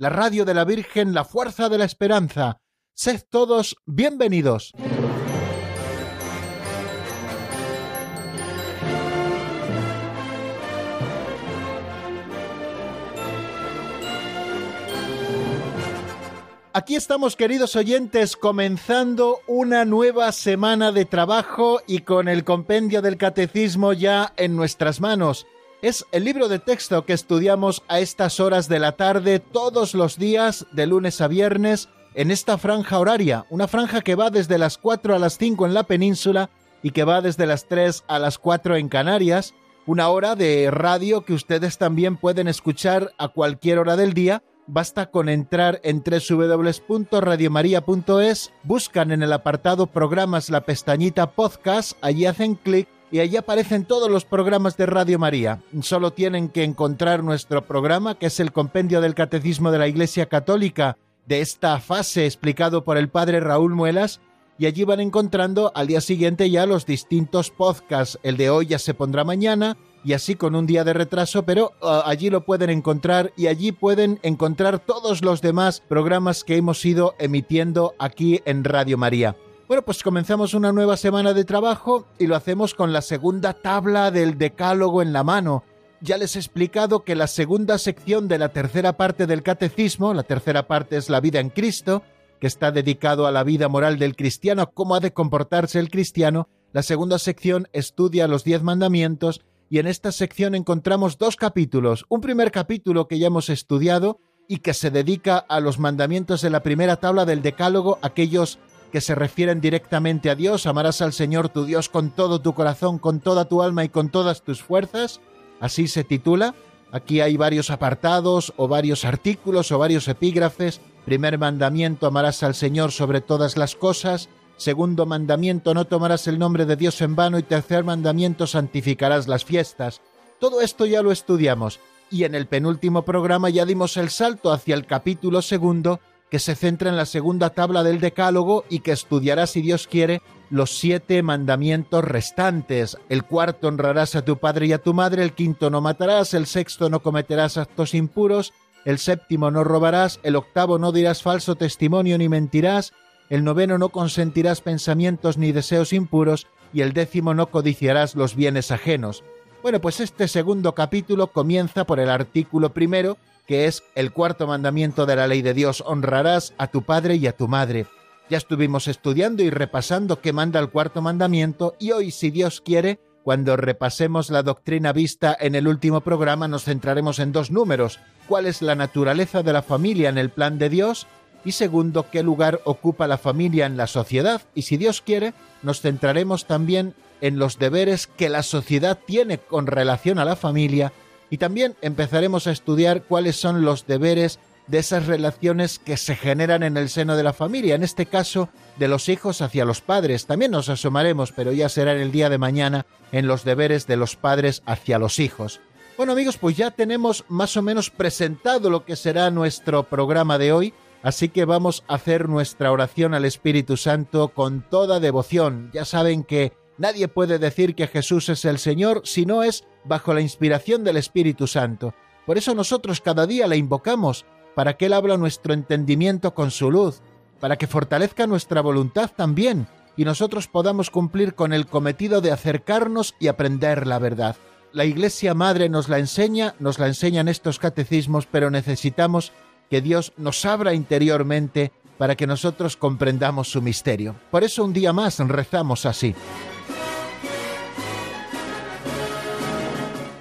la radio de la Virgen, la fuerza de la esperanza. Sed todos bienvenidos. Aquí estamos, queridos oyentes, comenzando una nueva semana de trabajo y con el compendio del catecismo ya en nuestras manos. Es el libro de texto que estudiamos a estas horas de la tarde todos los días, de lunes a viernes, en esta franja horaria, una franja que va desde las 4 a las 5 en la península y que va desde las 3 a las 4 en Canarias, una hora de radio que ustedes también pueden escuchar a cualquier hora del día. Basta con entrar en www.radiomaria.es, buscan en el apartado programas la pestañita podcast, allí hacen clic y allí aparecen todos los programas de Radio María. Solo tienen que encontrar nuestro programa, que es el Compendio del Catecismo de la Iglesia Católica, de esta fase explicado por el padre Raúl Muelas, y allí van encontrando al día siguiente ya los distintos podcasts. El de hoy ya se pondrá mañana, y así con un día de retraso, pero uh, allí lo pueden encontrar y allí pueden encontrar todos los demás programas que hemos ido emitiendo aquí en Radio María. Bueno, pues comenzamos una nueva semana de trabajo y lo hacemos con la segunda tabla del Decálogo en la mano. Ya les he explicado que la segunda sección de la tercera parte del Catecismo, la tercera parte es la vida en Cristo, que está dedicado a la vida moral del cristiano, cómo ha de comportarse el cristiano. La segunda sección estudia los diez mandamientos y en esta sección encontramos dos capítulos. Un primer capítulo que ya hemos estudiado y que se dedica a los mandamientos de la primera tabla del Decálogo, aquellos que se refieren directamente a Dios, amarás al Señor tu Dios con todo tu corazón, con toda tu alma y con todas tus fuerzas, así se titula. Aquí hay varios apartados o varios artículos o varios epígrafes. Primer mandamiento, amarás al Señor sobre todas las cosas. Segundo mandamiento, no tomarás el nombre de Dios en vano. Y tercer mandamiento, santificarás las fiestas. Todo esto ya lo estudiamos. Y en el penúltimo programa ya dimos el salto hacia el capítulo segundo, que se centra en la segunda tabla del Decálogo y que estudiará, si Dios quiere, los siete mandamientos restantes. El cuarto honrarás a tu padre y a tu madre, el quinto no matarás, el sexto no cometerás actos impuros, el séptimo no robarás, el octavo no dirás falso testimonio ni mentirás, el noveno no consentirás pensamientos ni deseos impuros, y el décimo no codiciarás los bienes ajenos. Bueno, pues este segundo capítulo comienza por el artículo primero, que es el cuarto mandamiento de la ley de Dios, honrarás a tu padre y a tu madre. Ya estuvimos estudiando y repasando qué manda el cuarto mandamiento y hoy, si Dios quiere, cuando repasemos la doctrina vista en el último programa, nos centraremos en dos números. ¿Cuál es la naturaleza de la familia en el plan de Dios? y segundo, qué lugar ocupa la familia en la sociedad y si Dios quiere, nos centraremos también en los deberes que la sociedad tiene con relación a la familia y también empezaremos a estudiar cuáles son los deberes de esas relaciones que se generan en el seno de la familia, en este caso de los hijos hacia los padres. También nos asomaremos, pero ya será el día de mañana, en los deberes de los padres hacia los hijos. Bueno amigos, pues ya tenemos más o menos presentado lo que será nuestro programa de hoy. Así que vamos a hacer nuestra oración al Espíritu Santo con toda devoción. Ya saben que nadie puede decir que Jesús es el Señor si no es bajo la inspiración del Espíritu Santo. Por eso nosotros cada día le invocamos, para que Él abra nuestro entendimiento con su luz, para que fortalezca nuestra voluntad también, y nosotros podamos cumplir con el cometido de acercarnos y aprender la verdad. La Iglesia Madre nos la enseña, nos la enseñan estos catecismos, pero necesitamos que Dios nos abra interiormente para que nosotros comprendamos su misterio. Por eso un día más rezamos así.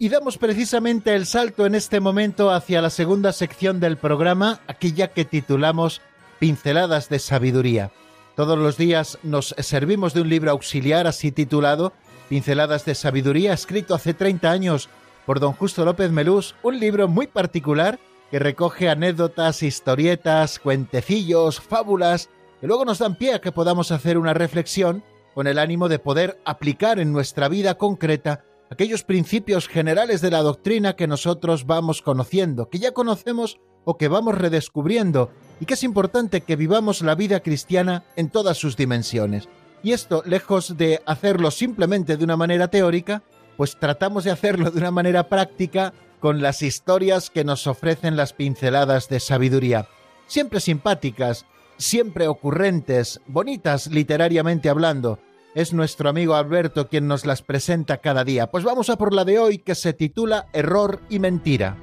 Y damos precisamente el salto en este momento hacia la segunda sección del programa, aquella que titulamos Pinceladas de Sabiduría. Todos los días nos servimos de un libro auxiliar así titulado Pinceladas de Sabiduría, escrito hace 30 años por don Justo López Melús, un libro muy particular que recoge anécdotas, historietas, cuentecillos, fábulas, que luego nos dan pie a que podamos hacer una reflexión con el ánimo de poder aplicar en nuestra vida concreta aquellos principios generales de la doctrina que nosotros vamos conociendo, que ya conocemos o que vamos redescubriendo, y que es importante que vivamos la vida cristiana en todas sus dimensiones. Y esto, lejos de hacerlo simplemente de una manera teórica, pues tratamos de hacerlo de una manera práctica con las historias que nos ofrecen las pinceladas de sabiduría, siempre simpáticas, siempre ocurrentes, bonitas literariamente hablando, es nuestro amigo Alberto quien nos las presenta cada día. Pues vamos a por la de hoy que se titula Error y Mentira.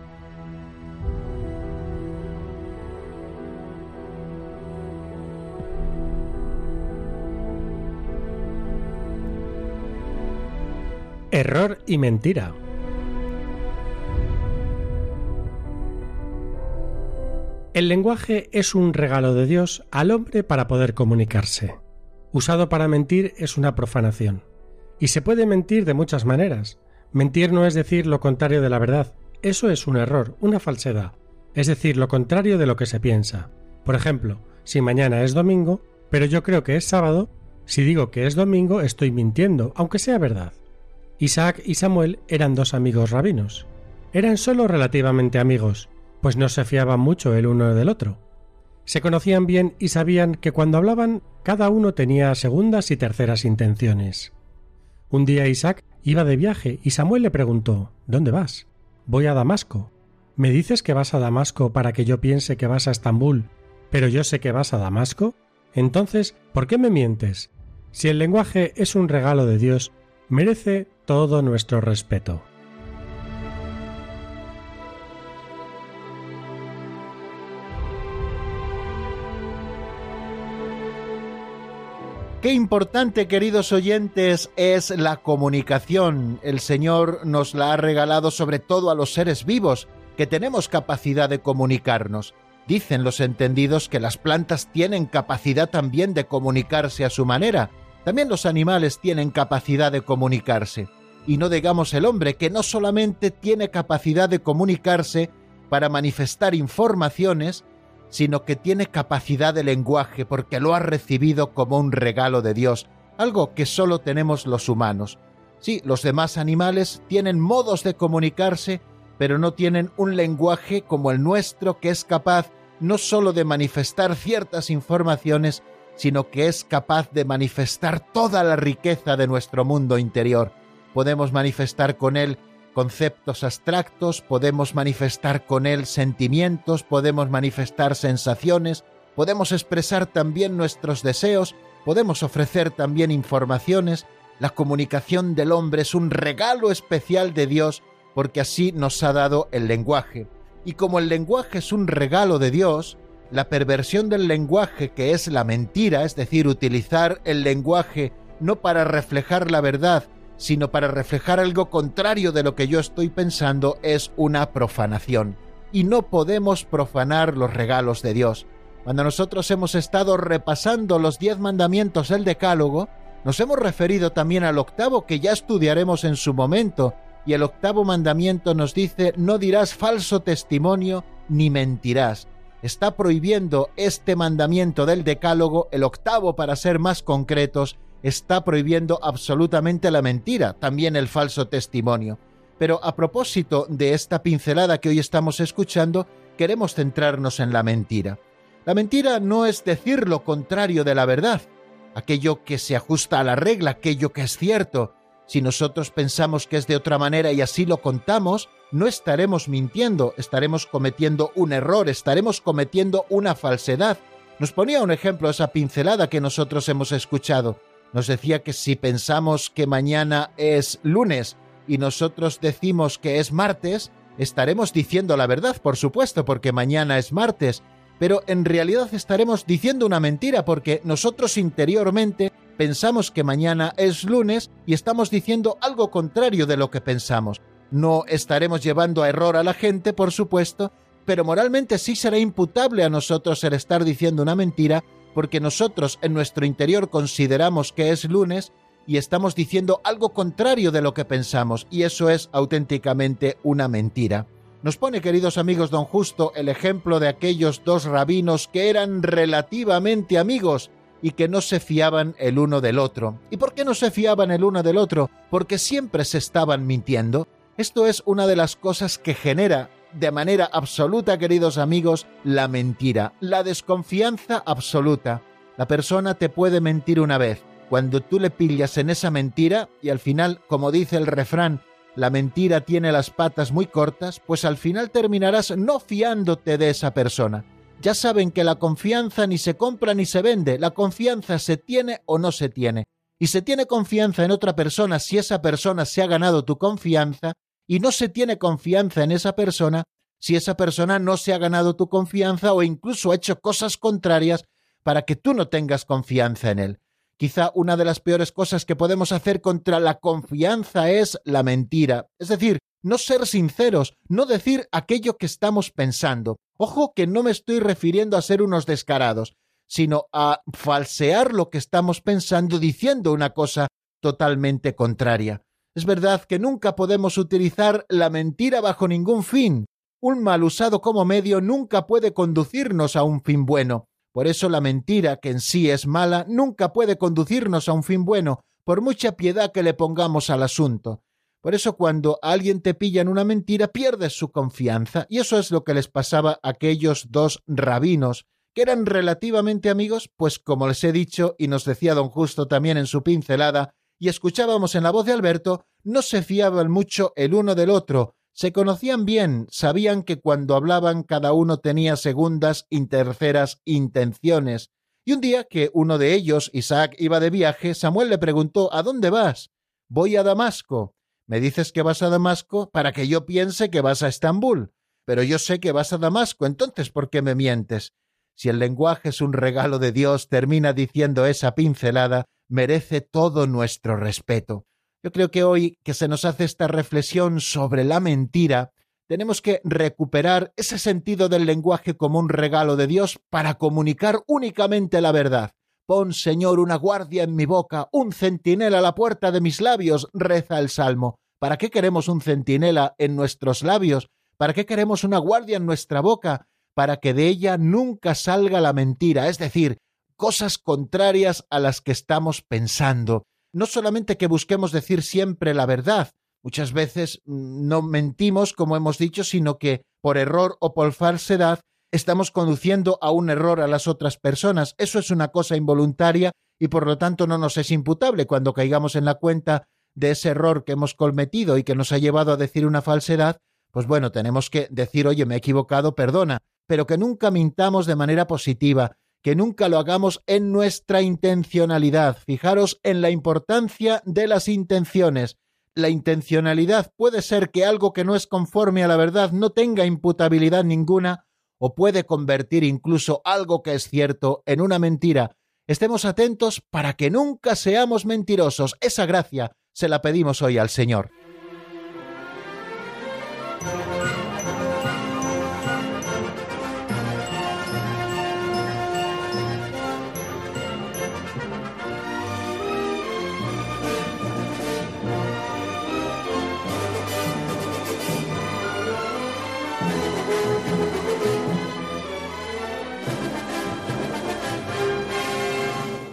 Error y mentira. El lenguaje es un regalo de Dios al hombre para poder comunicarse usado para mentir es una profanación. Y se puede mentir de muchas maneras. Mentir no es decir lo contrario de la verdad. Eso es un error, una falsedad. Es decir, lo contrario de lo que se piensa. Por ejemplo, si mañana es domingo, pero yo creo que es sábado, si digo que es domingo estoy mintiendo, aunque sea verdad. Isaac y Samuel eran dos amigos rabinos. Eran solo relativamente amigos, pues no se fiaban mucho el uno del otro. Se conocían bien y sabían que cuando hablaban cada uno tenía segundas y terceras intenciones. Un día Isaac iba de viaje y Samuel le preguntó ¿Dónde vas? Voy a Damasco. ¿Me dices que vas a Damasco para que yo piense que vas a Estambul, pero yo sé que vas a Damasco? Entonces, ¿por qué me mientes? Si el lenguaje es un regalo de Dios, merece todo nuestro respeto. Qué importante, queridos oyentes, es la comunicación. El Señor nos la ha regalado sobre todo a los seres vivos, que tenemos capacidad de comunicarnos. Dicen los entendidos que las plantas tienen capacidad también de comunicarse a su manera. También los animales tienen capacidad de comunicarse. Y no digamos el hombre, que no solamente tiene capacidad de comunicarse para manifestar informaciones, sino que tiene capacidad de lenguaje porque lo ha recibido como un regalo de Dios, algo que solo tenemos los humanos. Sí, los demás animales tienen modos de comunicarse, pero no tienen un lenguaje como el nuestro que es capaz no sólo de manifestar ciertas informaciones, sino que es capaz de manifestar toda la riqueza de nuestro mundo interior. Podemos manifestar con él conceptos abstractos, podemos manifestar con él sentimientos, podemos manifestar sensaciones, podemos expresar también nuestros deseos, podemos ofrecer también informaciones. La comunicación del hombre es un regalo especial de Dios porque así nos ha dado el lenguaje. Y como el lenguaje es un regalo de Dios, la perversión del lenguaje, que es la mentira, es decir, utilizar el lenguaje no para reflejar la verdad, sino para reflejar algo contrario de lo que yo estoy pensando, es una profanación. Y no podemos profanar los regalos de Dios. Cuando nosotros hemos estado repasando los diez mandamientos del Decálogo, nos hemos referido también al octavo que ya estudiaremos en su momento, y el octavo mandamiento nos dice no dirás falso testimonio ni mentirás. Está prohibiendo este mandamiento del Decálogo, el octavo para ser más concretos, está prohibiendo absolutamente la mentira, también el falso testimonio. Pero a propósito de esta pincelada que hoy estamos escuchando, queremos centrarnos en la mentira. La mentira no es decir lo contrario de la verdad, aquello que se ajusta a la regla, aquello que es cierto, Si nosotros pensamos que es de otra manera y así lo contamos, no estaremos mintiendo, estaremos cometiendo un error, estaremos cometiendo una falsedad. Nos ponía un ejemplo esa pincelada que nosotros hemos escuchado. Nos decía que si pensamos que mañana es lunes y nosotros decimos que es martes, estaremos diciendo la verdad, por supuesto, porque mañana es martes, pero en realidad estaremos diciendo una mentira porque nosotros interiormente pensamos que mañana es lunes y estamos diciendo algo contrario de lo que pensamos. No estaremos llevando a error a la gente, por supuesto, pero moralmente sí será imputable a nosotros el estar diciendo una mentira porque nosotros en nuestro interior consideramos que es lunes y estamos diciendo algo contrario de lo que pensamos, y eso es auténticamente una mentira. Nos pone, queridos amigos, don Justo, el ejemplo de aquellos dos rabinos que eran relativamente amigos y que no se fiaban el uno del otro. ¿Y por qué no se fiaban el uno del otro? Porque siempre se estaban mintiendo. Esto es una de las cosas que genera de manera absoluta, queridos amigos, la mentira, la desconfianza absoluta. La persona te puede mentir una vez. Cuando tú le pillas en esa mentira, y al final, como dice el refrán, la mentira tiene las patas muy cortas, pues al final terminarás no fiándote de esa persona. Ya saben que la confianza ni se compra ni se vende, la confianza se tiene o no se tiene. Y se tiene confianza en otra persona si esa persona se ha ganado tu confianza, y no se tiene confianza en esa persona si esa persona no se ha ganado tu confianza o incluso ha hecho cosas contrarias para que tú no tengas confianza en él. Quizá una de las peores cosas que podemos hacer contra la confianza es la mentira, es decir, no ser sinceros, no decir aquello que estamos pensando. Ojo que no me estoy refiriendo a ser unos descarados, sino a falsear lo que estamos pensando diciendo una cosa totalmente contraria. Es verdad que nunca podemos utilizar la mentira bajo ningún fin. Un mal usado como medio nunca puede conducirnos a un fin bueno. Por eso la mentira, que en sí es mala, nunca puede conducirnos a un fin bueno, por mucha piedad que le pongamos al asunto. Por eso cuando alguien te pilla en una mentira, pierdes su confianza, y eso es lo que les pasaba a aquellos dos rabinos, que eran relativamente amigos, pues como les he dicho, y nos decía don Justo también en su pincelada, y escuchábamos en la voz de Alberto, no se fiaban mucho el uno del otro, se conocían bien, sabían que cuando hablaban cada uno tenía segundas y terceras intenciones. Y un día que uno de ellos, Isaac, iba de viaje, Samuel le preguntó ¿A dónde vas? Voy a Damasco. Me dices que vas a Damasco para que yo piense que vas a Estambul. Pero yo sé que vas a Damasco, entonces ¿por qué me mientes? Si el lenguaje es un regalo de Dios, termina diciendo esa pincelada, merece todo nuestro respeto. Yo creo que hoy que se nos hace esta reflexión sobre la mentira, tenemos que recuperar ese sentido del lenguaje como un regalo de Dios para comunicar únicamente la verdad. Pon, Señor, una guardia en mi boca, un centinela a la puerta de mis labios, reza el Salmo. ¿Para qué queremos un centinela en nuestros labios? ¿Para qué queremos una guardia en nuestra boca? Para que de ella nunca salga la mentira, es decir, cosas contrarias a las que estamos pensando. No solamente que busquemos decir siempre la verdad, muchas veces mm, no mentimos, como hemos dicho, sino que por error o por falsedad estamos conduciendo a un error a las otras personas. Eso es una cosa involuntaria y por lo tanto no nos es imputable cuando caigamos en la cuenta de ese error que hemos cometido y que nos ha llevado a decir una falsedad, pues bueno, tenemos que decir, oye, me he equivocado, perdona, pero que nunca mintamos de manera positiva, que nunca lo hagamos en nuestra intencionalidad. Fijaros en la importancia de las intenciones. La intencionalidad puede ser que algo que no es conforme a la verdad no tenga imputabilidad ninguna o puede convertir incluso algo que es cierto en una mentira. Estemos atentos para que nunca seamos mentirosos. Esa gracia se la pedimos hoy al Señor.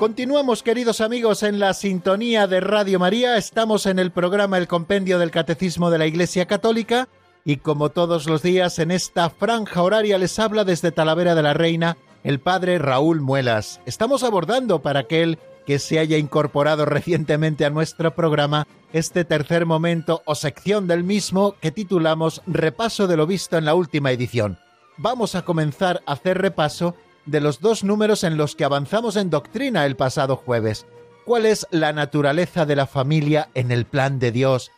Continuamos, queridos amigos, en la sintonía de Radio María. Estamos en el programa El Compendio del Catecismo de la Iglesia Católica y como todos los días en esta franja horaria les habla desde Talavera de la Reina el padre Raúl Muelas. Estamos abordando para aquel que se haya incorporado recientemente a nuestro programa este tercer momento o sección del mismo que titulamos Repaso de lo visto en la última edición. Vamos a comenzar a hacer repaso de los dos números en los que avanzamos en doctrina el pasado jueves. ¿Cuál es la naturaleza de la familia en el plan de Dios?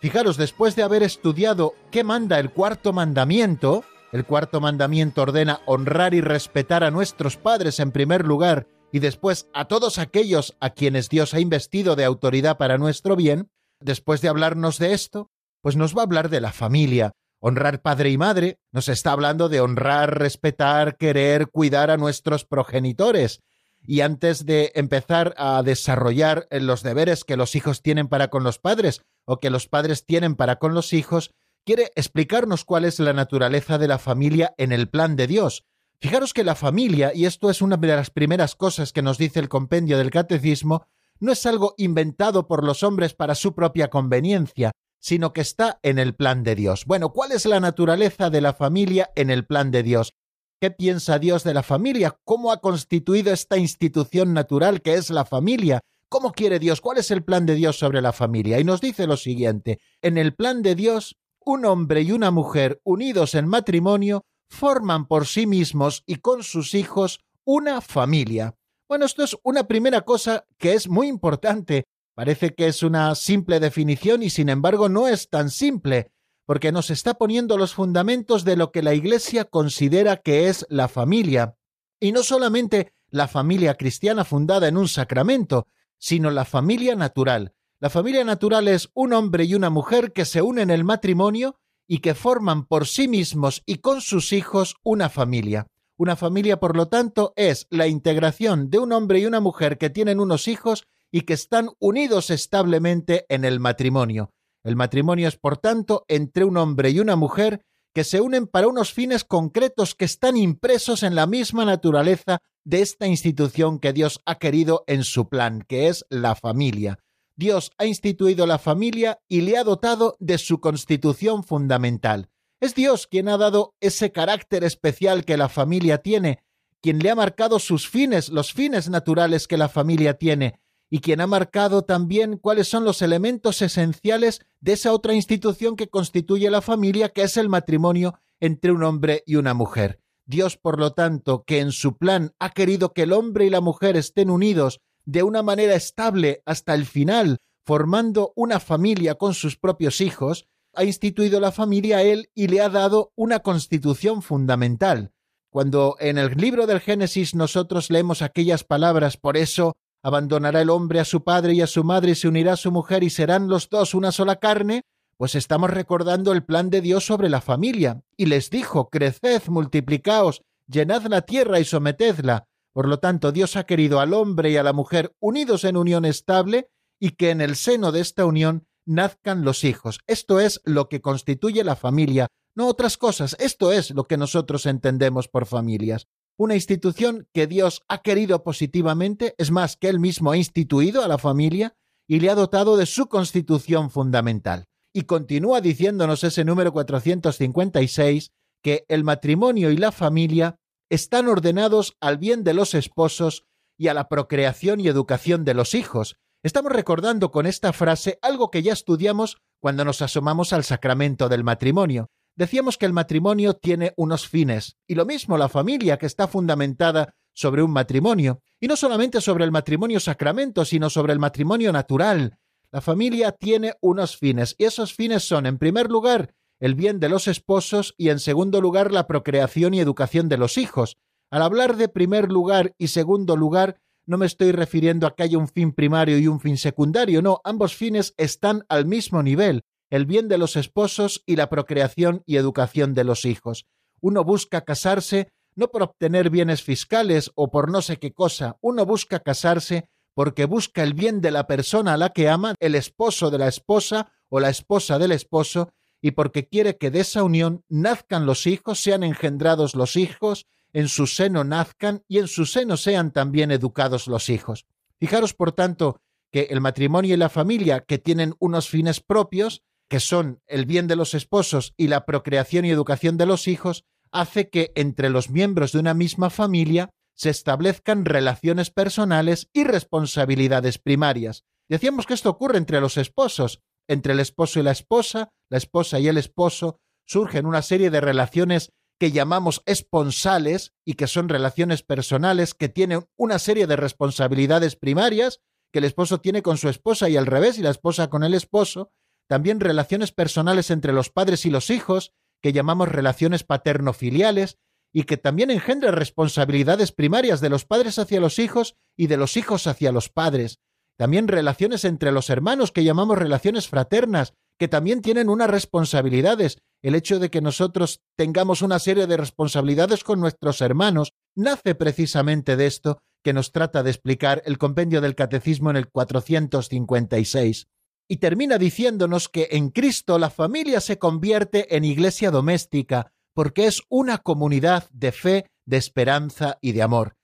Fijaros, después de haber estudiado qué manda el cuarto mandamiento, el cuarto mandamiento ordena honrar y respetar a nuestros padres en primer lugar y después a todos aquellos a quienes Dios ha investido de autoridad para nuestro bien, después de hablarnos de esto, pues nos va a hablar de la familia. Honrar padre y madre nos está hablando de honrar, respetar, querer, cuidar a nuestros progenitores. Y antes de empezar a desarrollar los deberes que los hijos tienen para con los padres o que los padres tienen para con los hijos, quiere explicarnos cuál es la naturaleza de la familia en el plan de Dios, Fijaros que la familia, y esto es una de las primeras cosas que nos dice el compendio del catecismo, no es algo inventado por los hombres para su propia conveniencia, sino que está en el plan de Dios. Bueno, ¿cuál es la naturaleza de la familia en el plan de Dios? ¿Qué piensa Dios de la familia? ¿Cómo ha constituido esta institución natural que es la familia? ¿Cómo quiere Dios? ¿Cuál es el plan de Dios sobre la familia? Y nos dice lo siguiente, en el plan de Dios, un hombre y una mujer unidos en matrimonio forman por sí mismos y con sus hijos una familia. Bueno, esto es una primera cosa que es muy importante. Parece que es una simple definición y sin embargo no es tan simple, porque nos está poniendo los fundamentos de lo que la Iglesia considera que es la familia. Y no solamente la familia cristiana fundada en un sacramento, sino la familia natural. La familia natural es un hombre y una mujer que se unen en el matrimonio y que forman por sí mismos y con sus hijos una familia. Una familia, por lo tanto, es la integración de un hombre y una mujer que tienen unos hijos y que están unidos establemente en el matrimonio. El matrimonio es, por tanto, entre un hombre y una mujer que se unen para unos fines concretos que están impresos en la misma naturaleza de esta institución que Dios ha querido en su plan, que es la familia. Dios ha instituido la familia y le ha dotado de su constitución fundamental. Es Dios quien ha dado ese carácter especial que la familia tiene, quien le ha marcado sus fines, los fines naturales que la familia tiene, y quien ha marcado también cuáles son los elementos esenciales de esa otra institución que constituye la familia, que es el matrimonio entre un hombre y una mujer. Dios, por lo tanto, que en su plan ha querido que el hombre y la mujer estén unidos de una manera estable hasta el final, formando una familia con sus propios hijos, ha instituido la familia él y le ha dado una constitución fundamental. Cuando en el libro del Génesis nosotros leemos aquellas palabras, por eso abandonará el hombre a su padre y a su madre y se unirá a su mujer y serán los dos una sola carne, pues estamos recordando el plan de Dios sobre la familia. Y les dijo, creced, multiplicaos, llenad la tierra y sometedla, por lo tanto, Dios ha querido al hombre y a la mujer unidos en unión estable y que en el seno de esta unión nazcan los hijos. Esto es lo que constituye la familia, no otras cosas. Esto es lo que nosotros entendemos por familias. Una institución que Dios ha querido positivamente, es más, que Él mismo ha instituido a la familia y le ha dotado de su constitución fundamental. Y continúa diciéndonos ese número 456 que el matrimonio y la familia están ordenados al bien de los esposos y a la procreación y educación de los hijos. Estamos recordando con esta frase algo que ya estudiamos cuando nos asomamos al sacramento del matrimonio. Decíamos que el matrimonio tiene unos fines, y lo mismo la familia que está fundamentada sobre un matrimonio, y no solamente sobre el matrimonio sacramento, sino sobre el matrimonio natural. La familia tiene unos fines, y esos fines son, en primer lugar, el bien de los esposos y, en segundo lugar, la procreación y educación de los hijos. Al hablar de primer lugar y segundo lugar, no me estoy refiriendo a que haya un fin primario y un fin secundario, no, ambos fines están al mismo nivel, el bien de los esposos y la procreación y educación de los hijos. Uno busca casarse no por obtener bienes fiscales o por no sé qué cosa, uno busca casarse porque busca el bien de la persona a la que ama, el esposo de la esposa o la esposa del esposo, y porque quiere que de esa unión nazcan los hijos, sean engendrados los hijos, en su seno nazcan y en su seno sean también educados los hijos. Fijaros, por tanto, que el matrimonio y la familia, que tienen unos fines propios, que son el bien de los esposos y la procreación y educación de los hijos, hace que entre los miembros de una misma familia se establezcan relaciones personales y responsabilidades primarias. Decíamos que esto ocurre entre los esposos, entre el esposo y la esposa, la esposa y el esposo, surgen una serie de relaciones que llamamos esponsales y que son relaciones personales que tienen una serie de responsabilidades primarias que el esposo tiene con su esposa y al revés y la esposa con el esposo, también relaciones personales entre los padres y los hijos que llamamos relaciones paterno-filiales y que también engendran responsabilidades primarias de los padres hacia los hijos y de los hijos hacia los padres. También relaciones entre los hermanos que llamamos relaciones fraternas que también tienen unas responsabilidades. El hecho de que nosotros tengamos una serie de responsabilidades con nuestros hermanos nace precisamente de esto que nos trata de explicar el compendio del Catecismo en el 456. Y termina diciéndonos que en Cristo la familia se convierte en iglesia doméstica porque es una comunidad de fe, de esperanza y de amor.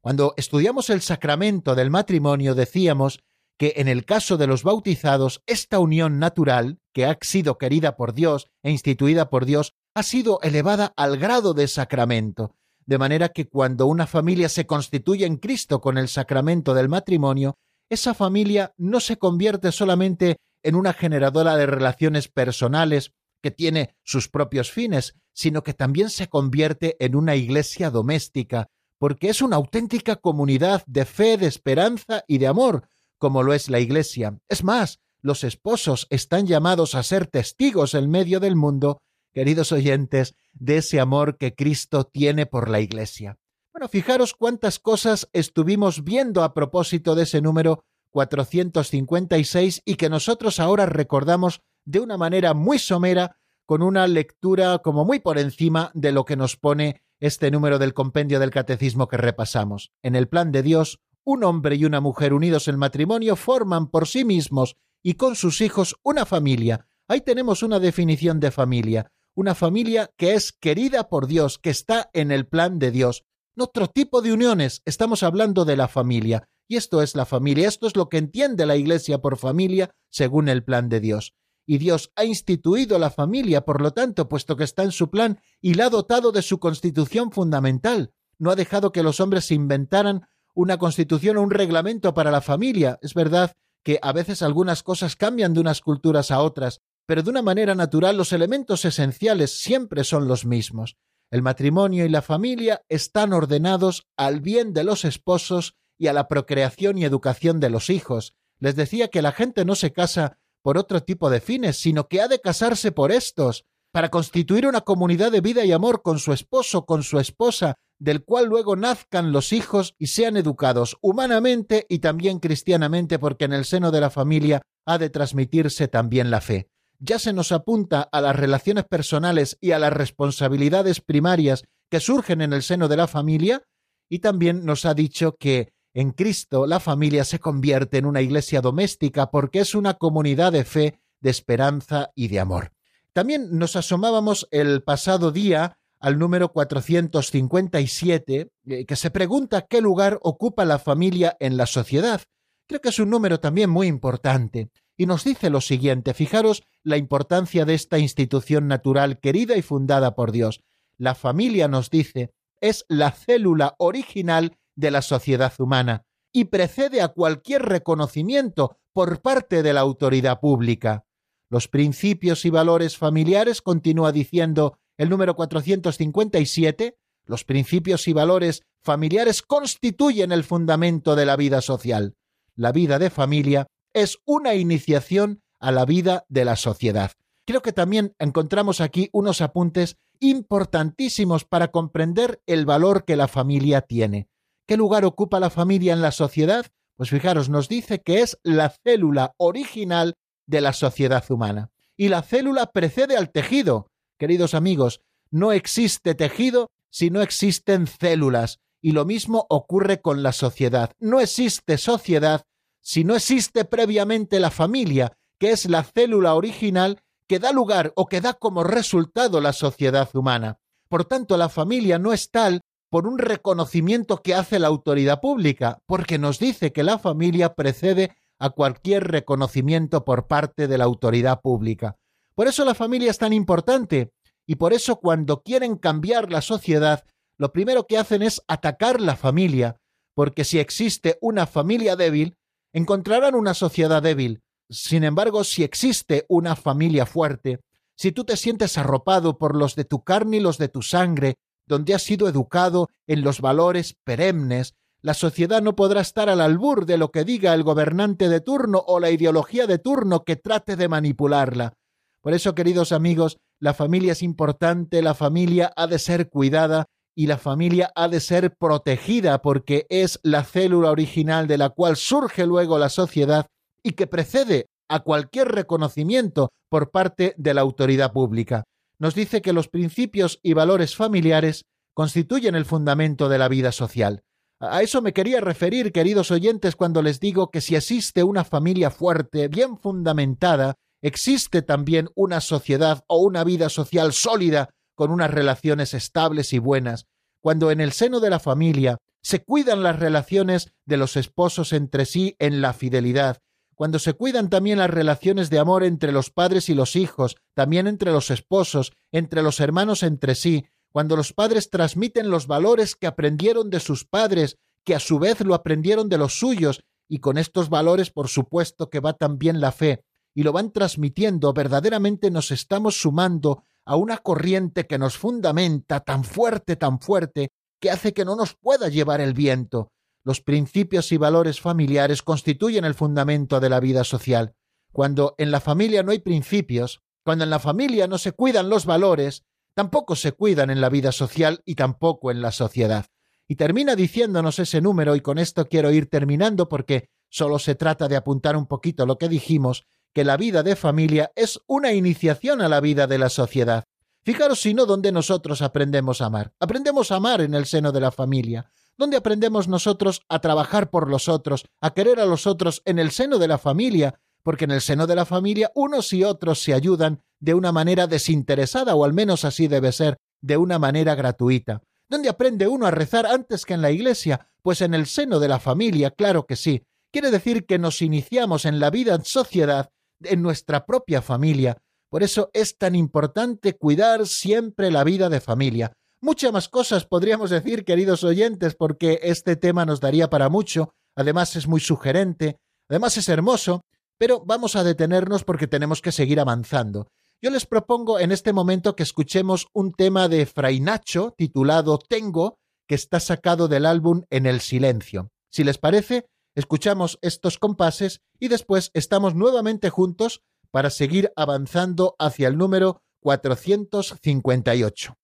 Cuando estudiamos el sacramento del matrimonio decíamos que en el caso de los bautizados, esta unión natural, que ha sido querida por Dios e instituida por Dios, ha sido elevada al grado de sacramento, de manera que cuando una familia se constituye en Cristo con el sacramento del matrimonio, esa familia no se convierte solamente en una generadora de relaciones personales que tiene sus propios fines, sino que también se convierte en una iglesia doméstica, porque es una auténtica comunidad de fe, de esperanza y de amor, como lo es la Iglesia. Es más, los esposos están llamados a ser testigos en medio del mundo, queridos oyentes, de ese amor que Cristo tiene por la Iglesia. Bueno, fijaros cuántas cosas estuvimos viendo a propósito de ese número 456 y que nosotros ahora recordamos de una manera muy somera, con una lectura como muy por encima de lo que nos pone este número del compendio del catecismo que repasamos. En el plan de Dios, un hombre y una mujer unidos en matrimonio forman por sí mismos y con sus hijos una familia. Ahí tenemos una definición de familia, una familia que es querida por Dios, que está en el plan de Dios. Otro tipo de uniones, estamos hablando de la familia, y esto es la familia, esto es lo que entiende la Iglesia por familia según el plan de Dios. Y Dios ha instituido la familia, por lo tanto, puesto que está en su plan y la ha dotado de su constitución fundamental. No ha dejado que los hombres se inventaran una constitución o un reglamento para la familia. Es verdad que a veces algunas cosas cambian de unas culturas a otras, pero de una manera natural los elementos esenciales siempre son los mismos. El matrimonio y la familia están ordenados al bien de los esposos y a la procreación y educación de los hijos. Les decía que la gente no se casa por otro tipo de fines, sino que ha de casarse por estos, para constituir una comunidad de vida y amor con su esposo, con su esposa, del cual luego nazcan los hijos y sean educados humanamente y también cristianamente, porque en el seno de la familia ha de transmitirse también la fe. Ya se nos apunta a las relaciones personales y a las responsabilidades primarias que surgen en el seno de la familia, y también nos ha dicho que en Cristo la familia se convierte en una iglesia doméstica porque es una comunidad de fe, de esperanza y de amor. También nos asomábamos el pasado día al número 457, eh, que se pregunta qué lugar ocupa la familia en la sociedad. Creo que es un número también muy importante. Y nos dice lo siguiente, fijaros la importancia de esta institución natural querida y fundada por Dios. La familia, nos dice, es la célula original de la sociedad humana y precede a cualquier reconocimiento por parte de la autoridad pública. Los principios y valores familiares, continúa diciendo el número 457, los principios y valores familiares constituyen el fundamento de la vida social. La vida de familia es una iniciación a la vida de la sociedad. Creo que también encontramos aquí unos apuntes importantísimos para comprender el valor que la familia tiene. ¿Qué lugar ocupa la familia en la sociedad? Pues fijaros, nos dice que es la célula original de la sociedad humana. Y la célula precede al tejido, Queridos amigos, no existe tejido si no existen células, y lo mismo ocurre con la sociedad. No existe sociedad si no existe previamente la familia, que es la célula original que da lugar o que da como resultado la sociedad humana. Por tanto, la familia no es tal por un reconocimiento que hace la autoridad pública, porque nos dice que la familia precede a cualquier reconocimiento por parte de la autoridad pública. Por eso la familia es tan importante y por eso cuando quieren cambiar la sociedad, lo primero que hacen es atacar la familia, porque si existe una familia débil, encontrarán una sociedad débil. Sin embargo, si existe una familia fuerte, si tú te sientes arropado por los de tu carne y los de tu sangre, donde has sido educado en los valores perennes, la sociedad no podrá estar al albur de lo que diga el gobernante de turno o la ideología de turno que trate de manipularla. Por eso, queridos amigos, la familia es importante, la familia ha de ser cuidada y la familia ha de ser protegida porque es la célula original de la cual surge luego la sociedad y que precede a cualquier reconocimiento por parte de la autoridad pública. Nos dice que los principios y valores familiares constituyen el fundamento de la vida social. A eso me quería referir, queridos oyentes, cuando les digo que si existe una familia fuerte, bien fundamentada, existe también una sociedad o una vida social sólida con unas relaciones estables y buenas, cuando en el seno de la familia se cuidan las relaciones de los esposos entre sí en la fidelidad, cuando se cuidan también las relaciones de amor entre los padres y los hijos, también entre los esposos, entre los hermanos entre sí, cuando los padres transmiten los valores que aprendieron de sus padres, que a su vez lo aprendieron de los suyos, y con estos valores por supuesto que va también la fe, y lo van transmitiendo, verdaderamente nos estamos sumando a una corriente que nos fundamenta tan fuerte, tan fuerte, que hace que no nos pueda llevar el viento. Los principios y valores familiares constituyen el fundamento de la vida social. Cuando en la familia no hay principios, cuando en la familia no se cuidan los valores, tampoco se cuidan en la vida social y tampoco en la sociedad. Y termina diciéndonos ese número, y con esto quiero ir terminando porque solo se trata de apuntar un poquito lo que dijimos, que la vida de familia es una iniciación a la vida de la sociedad. Fijaros si no donde nosotros aprendemos a amar. Aprendemos a amar en el seno de la familia. ¿Dónde aprendemos nosotros a trabajar por los otros, a querer a los otros en el seno de la familia, porque en el seno de la familia unos y otros se ayudan de una manera desinteresada, o al menos así debe ser, de una manera gratuita. ¿Dónde aprende uno a rezar antes que en la iglesia? Pues en el seno de la familia, claro que sí. Quiere decir que nos iniciamos en la vida en sociedad en nuestra propia familia. Por eso es tan importante cuidar siempre la vida de familia. Muchas más cosas podríamos decir, queridos oyentes, porque este tema nos daría para mucho, además es muy sugerente, además es hermoso, pero vamos a detenernos porque tenemos que seguir avanzando. Yo les propongo en este momento que escuchemos un tema de Fray Nacho titulado Tengo, que está sacado del álbum En el Silencio. Si les parece, escuchamos estos compases y después estamos nuevamente juntos para seguir avanzando hacia el número 458.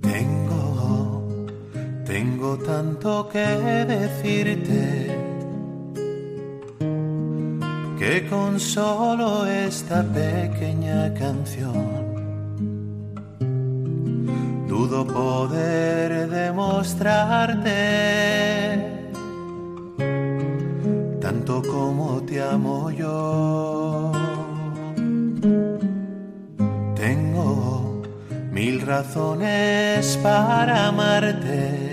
Tengo, tengo tanto que decirte que con solo esta pequeña canción dudo poder demostrarte tanto como te amo yo. Tengo mil razones para amarte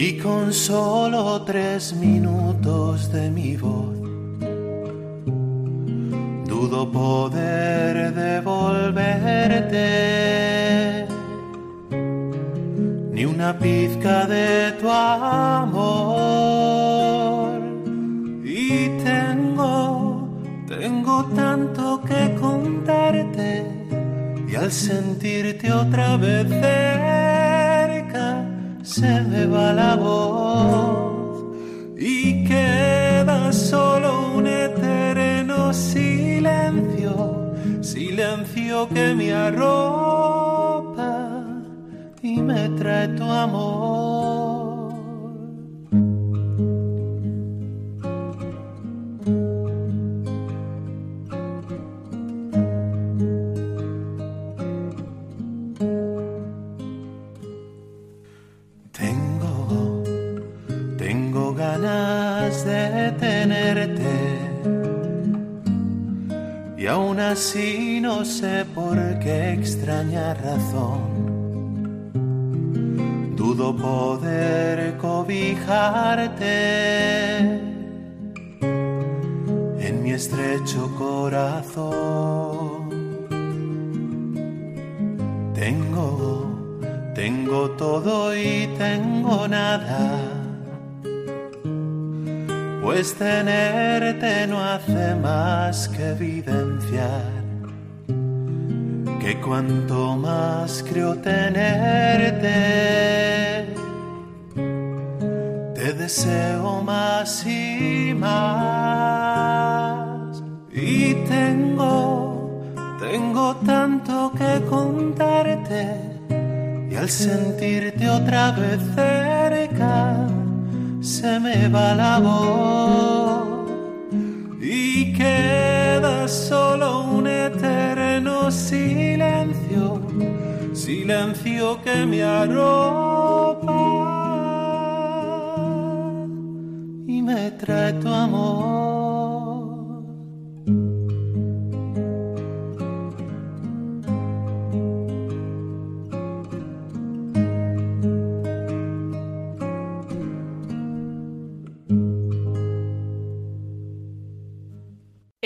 y con solo tres minutos de mi voz dudo poder devolverte. Ni una pizca de tu amor. Y tengo tengo tanto que contarte y al sentirte otra vez se me va la voz y queda solo un eterno silencio, silencio que me arropa y me trae tu amor. Así no sé por qué extraña razón. dudo poder cobijarte en mi estrecho corazón. Tengo, tengo todo y tengo nada. Pues tenerte no hace más que evidenciar que cuanto más creo tenerte, te deseo más y más. Y tengo, tengo tanto que contarte, y al sentirte otra vez cerca, se me va la voz y queda solo un eterno silencio, silencio que me arropa y me trae tu amor.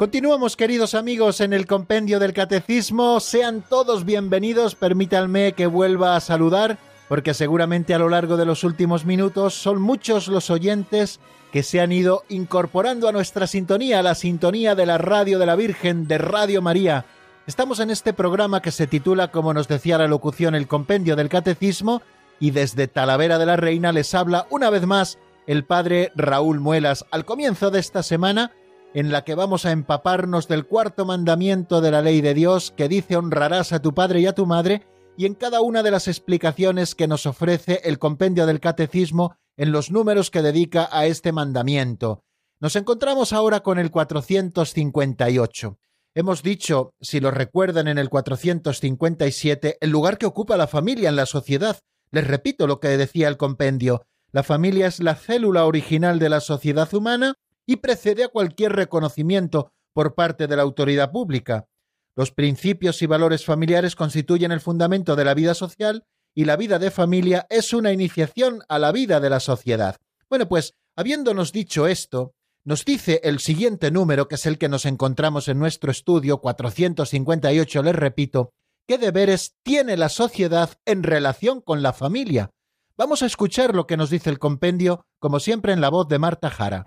Continuamos, queridos amigos, en el compendio del catecismo. Sean todos bienvenidos. Permítanme que vuelva a saludar, porque seguramente a lo largo de los últimos minutos son muchos los oyentes que se han ido incorporando a nuestra sintonía, a la sintonía de la radio de la Virgen, de Radio María. Estamos en este programa que se titula, como nos decía la locución, el compendio del catecismo, y desde Talavera de la Reina les habla una vez más el padre Raúl Muelas. Al comienzo de esta semana, en la que vamos a empaparnos del cuarto mandamiento de la ley de Dios que dice honrarás a tu padre y a tu madre, y en cada una de las explicaciones que nos ofrece el compendio del catecismo en los números que dedica a este mandamiento. Nos encontramos ahora con el 458. Hemos dicho, si lo recuerdan en el 457, el lugar que ocupa la familia en la sociedad. Les repito lo que decía el compendio. La familia es la célula original de la sociedad humana y precede a cualquier reconocimiento por parte de la autoridad pública. Los principios y valores familiares constituyen el fundamento de la vida social y la vida de familia es una iniciación a la vida de la sociedad. Bueno, pues, habiéndonos dicho esto, nos dice el siguiente número, que es el que nos encontramos en nuestro estudio 458, les repito, qué deberes tiene la sociedad en relación con la familia. Vamos a escuchar lo que nos dice el compendio, como siempre en la voz de Marta Jara.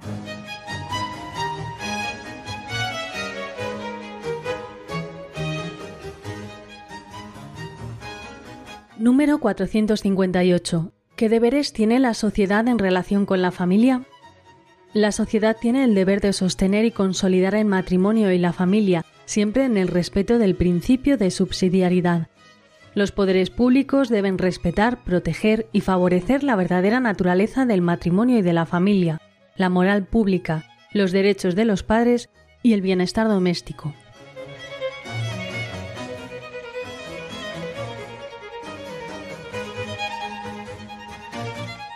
Número 458. ¿Qué deberes tiene la sociedad en relación con la familia? La sociedad tiene el deber de sostener y consolidar el matrimonio y la familia, siempre en el respeto del principio de subsidiariedad. Los poderes públicos deben respetar, proteger y favorecer la verdadera naturaleza del matrimonio y de la familia, la moral pública, los derechos de los padres y el bienestar doméstico.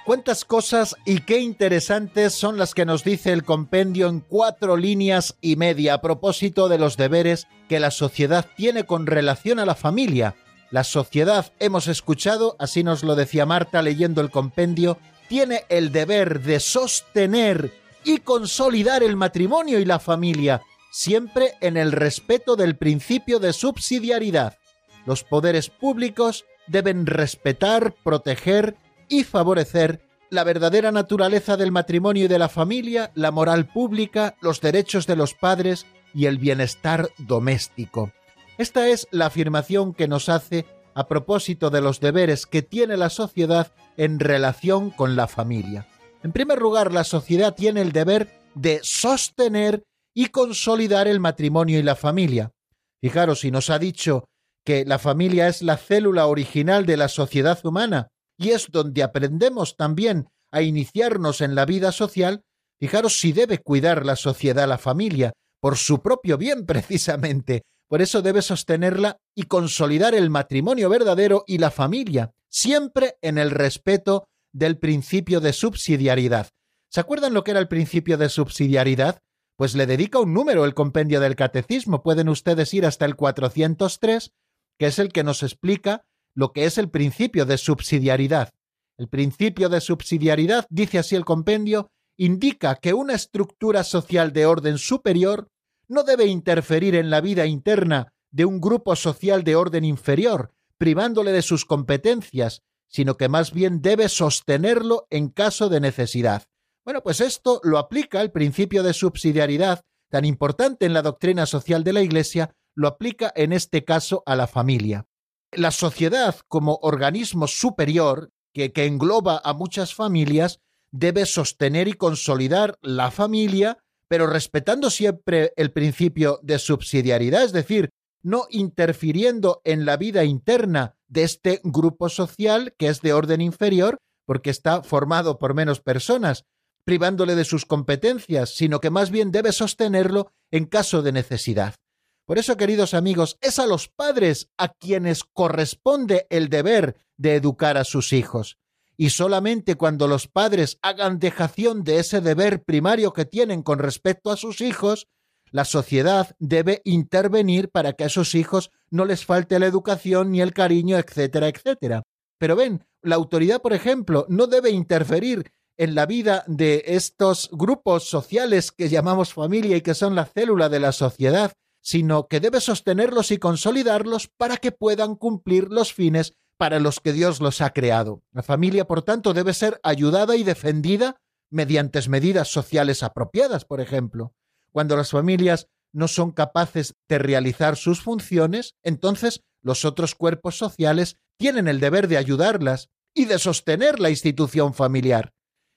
Cuántas cosas y qué interesantes son las que nos dice el compendio en cuatro líneas y media a propósito de los deberes que la sociedad tiene con relación a la familia. La sociedad, hemos escuchado, así nos lo decía Marta leyendo el compendio, tiene el deber de sostener y consolidar el matrimonio y la familia, siempre en el respeto del principio de subsidiariedad. Los poderes públicos deben respetar, proteger y favorecer la verdadera naturaleza del matrimonio y de la familia, la moral pública, los derechos de los padres y el bienestar doméstico. Esta es la afirmación que nos hace a propósito de los deberes que tiene la sociedad en relación con la familia. En primer lugar, la sociedad tiene el deber de sostener y consolidar el matrimonio y la familia. Fijaros, si nos ha dicho que la familia es la célula original de la sociedad humana y es donde aprendemos también a iniciarnos en la vida social, fijaros si debe cuidar la sociedad la familia, por su propio bien precisamente. Por eso debe sostenerla y consolidar el matrimonio verdadero y la familia, siempre en el respeto del principio de subsidiariedad. ¿Se acuerdan lo que era el principio de subsidiariedad? Pues le dedica un número el compendio del catecismo. Pueden ustedes ir hasta el 403, que es el que nos explica lo que es el principio de subsidiariedad. El principio de subsidiariedad, dice así el compendio, indica que una estructura social de orden superior no debe interferir en la vida interna de un grupo social de orden inferior, privándole de sus competencias, sino que más bien debe sostenerlo en caso de necesidad. Bueno, pues esto lo aplica el principio de subsidiariedad, tan importante en la doctrina social de la Iglesia, lo aplica en este caso a la familia. La sociedad como organismo superior, que, engloba a muchas familias, debe sostener y consolidar la familia, pero respetando siempre el principio de subsidiariedad, es decir, no interfiriendo en la vida interna de este grupo social que es de orden inferior, porque está formado por menos personas, privándole de sus competencias, sino que más bien debe sostenerlo en caso de necesidad. Por eso, queridos amigos, es a los padres a quienes corresponde el deber de educar a sus hijos. Y solamente cuando los padres hagan dejación de ese deber primario que tienen con respecto a sus hijos, la sociedad debe intervenir para que a esos hijos no les falte la educación ni el cariño, etcétera, etcétera. Pero ven, la autoridad, por ejemplo, no debe interferir en la vida de estos grupos sociales que llamamos familia y que son la célula de la sociedad, sino que debe sostenerlos y consolidarlos para que puedan cumplir los fines para los que Dios los ha creado. La familia, por tanto, debe ser ayudada y defendida mediante medidas sociales apropiadas, por ejemplo. Cuando las familias no son capaces de realizar sus funciones, entonces los otros cuerpos sociales tienen el deber de ayudarlas y de sostener la institución familiar.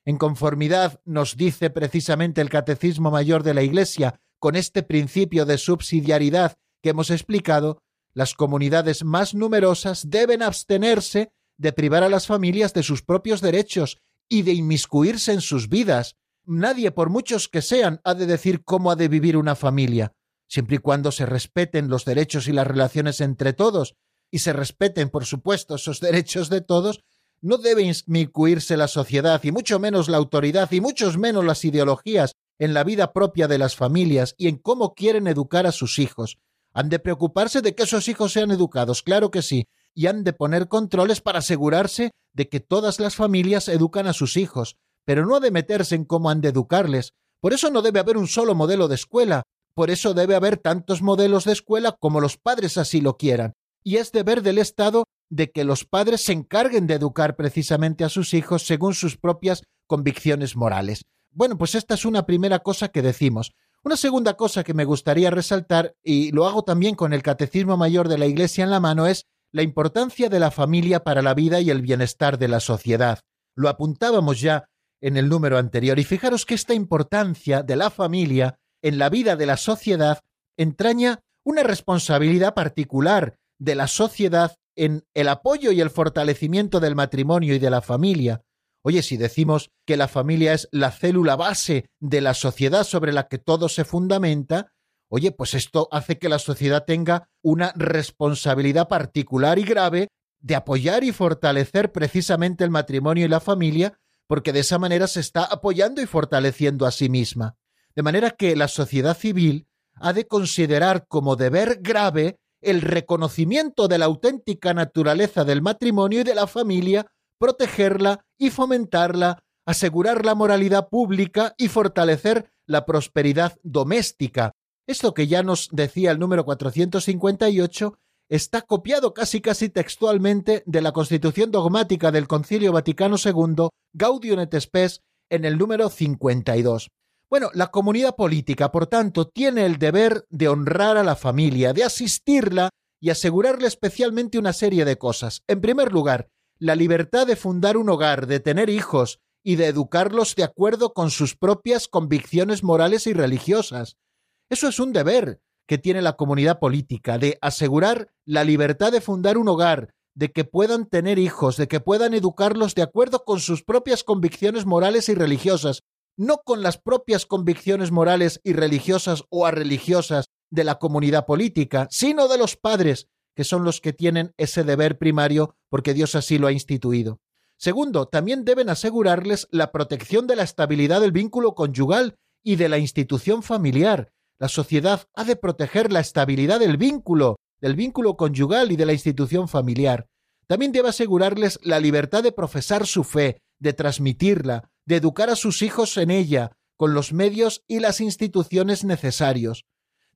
En conformidad nos dice precisamente el Catecismo Mayor de la Iglesia con este principio de subsidiariedad que hemos explicado, las comunidades más numerosas deben abstenerse de privar a las familias de sus propios derechos y de inmiscuirse en sus vidas, Nadie, por muchos que sean, ha de decir cómo ha de vivir una familia, siempre y cuando se respeten los derechos y las relaciones entre todos, y se respeten, por supuesto, esos derechos de todos, no debe inmiscuirse la sociedad, y mucho menos la autoridad, y mucho menos las ideologías, en la vida propia de las familias y en cómo quieren educar a sus hijos. Han de preocuparse de que esos hijos sean educados, claro que sí, y han de poner controles para asegurarse de que todas las familias educan a sus hijos, pero no ha de meterse en cómo han de educarles. Por eso no debe haber un solo modelo de escuela, por eso debe haber tantos modelos de escuela como los padres así lo quieran. Y es deber del Estado de que los padres se encarguen de educar precisamente a sus hijos según sus propias convicciones morales. Bueno, pues esta es una primera cosa que decimos. Una segunda cosa que me gustaría resaltar, y lo hago también con el Catecismo Mayor de la Iglesia en la mano, es la importancia de la familia para la vida y el bienestar de la sociedad. Lo apuntábamos ya en el número anterior. Y fijaros que esta importancia de la familia en la vida de la sociedad entraña una responsabilidad particular de la sociedad en el apoyo y el fortalecimiento del matrimonio y de la familia. Oye, si decimos que la familia es la célula base de la sociedad sobre la que todo se fundamenta, oye, pues esto hace que la sociedad tenga una responsabilidad particular y grave de apoyar y fortalecer precisamente el matrimonio y la familia porque de esa manera se está apoyando y fortaleciendo a sí misma. De manera que la sociedad civil ha de considerar como deber grave el reconocimiento de la auténtica naturaleza del matrimonio y de la familia, protegerla y fomentarla, asegurar la moralidad pública y fortalecer la prosperidad doméstica. Esto que ya nos decía el número 458 está copiado casi casi textualmente de la Constitución dogmática del Concilio Vaticano II, Gaudium et Spes, en el número 52. Bueno, la comunidad política, por tanto, tiene el deber de honrar a la familia, de asistirla y asegurarle especialmente una serie de cosas. En primer lugar, la libertad de fundar un hogar, de tener hijos y de educarlos de acuerdo con sus propias convicciones morales y religiosas. Eso es un deber que tiene la comunidad política, de asegurar la libertad de fundar un hogar, de que puedan tener hijos, de que puedan educarlos de acuerdo con sus propias convicciones morales y religiosas, no con las propias convicciones morales y religiosas o arreligiosas de la comunidad política, sino de los padres, que son los que tienen ese deber primario porque Dios así lo ha instituido. Segundo, también deben asegurarles la protección de la estabilidad del vínculo conyugal y de la institución familiar. La sociedad ha de proteger la estabilidad del vínculo, del vínculo conyugal y de la institución familiar. También debe asegurarles la libertad de profesar su fe, de transmitirla, de educar a sus hijos en ella, con los medios y las instituciones necesarios.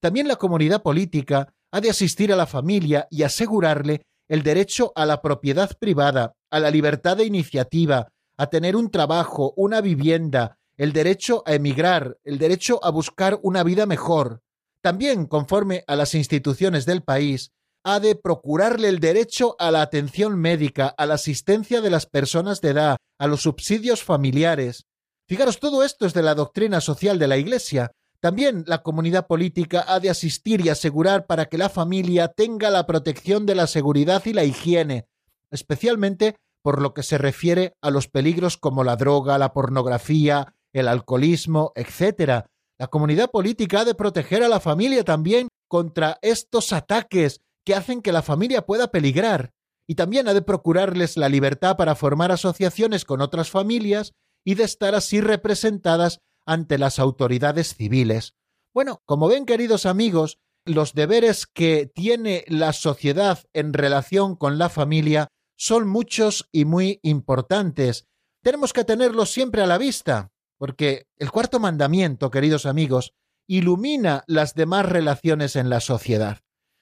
También la comunidad política ha de asistir a la familia y asegurarle el derecho a la propiedad privada, a la libertad de iniciativa, a tener un trabajo, una vivienda, el derecho a emigrar, el derecho a buscar una vida mejor. También, conforme a las instituciones del país, ha de procurarle el derecho a la atención médica, a la asistencia de las personas de edad, a los subsidios familiares. Fijaros, todo esto es de la doctrina social de la Iglesia, también la comunidad política ha de asistir y asegurar para que la familia tenga la protección de la seguridad y la higiene, especialmente por lo que se refiere a los peligros como la droga, la pornografía, el alcoholismo, etc. La comunidad política ha de proteger a la familia también contra estos ataques que hacen que la familia pueda peligrar, y también ha de procurarles la libertad para formar asociaciones con otras familias y de estar así representadas ante las autoridades civiles. Bueno, como ven, queridos amigos, los deberes que tiene la sociedad en relación con la familia son muchos y muy importantes. Tenemos que tenerlos siempre a la vista, porque el cuarto mandamiento, queridos amigos, ilumina las demás relaciones en la sociedad.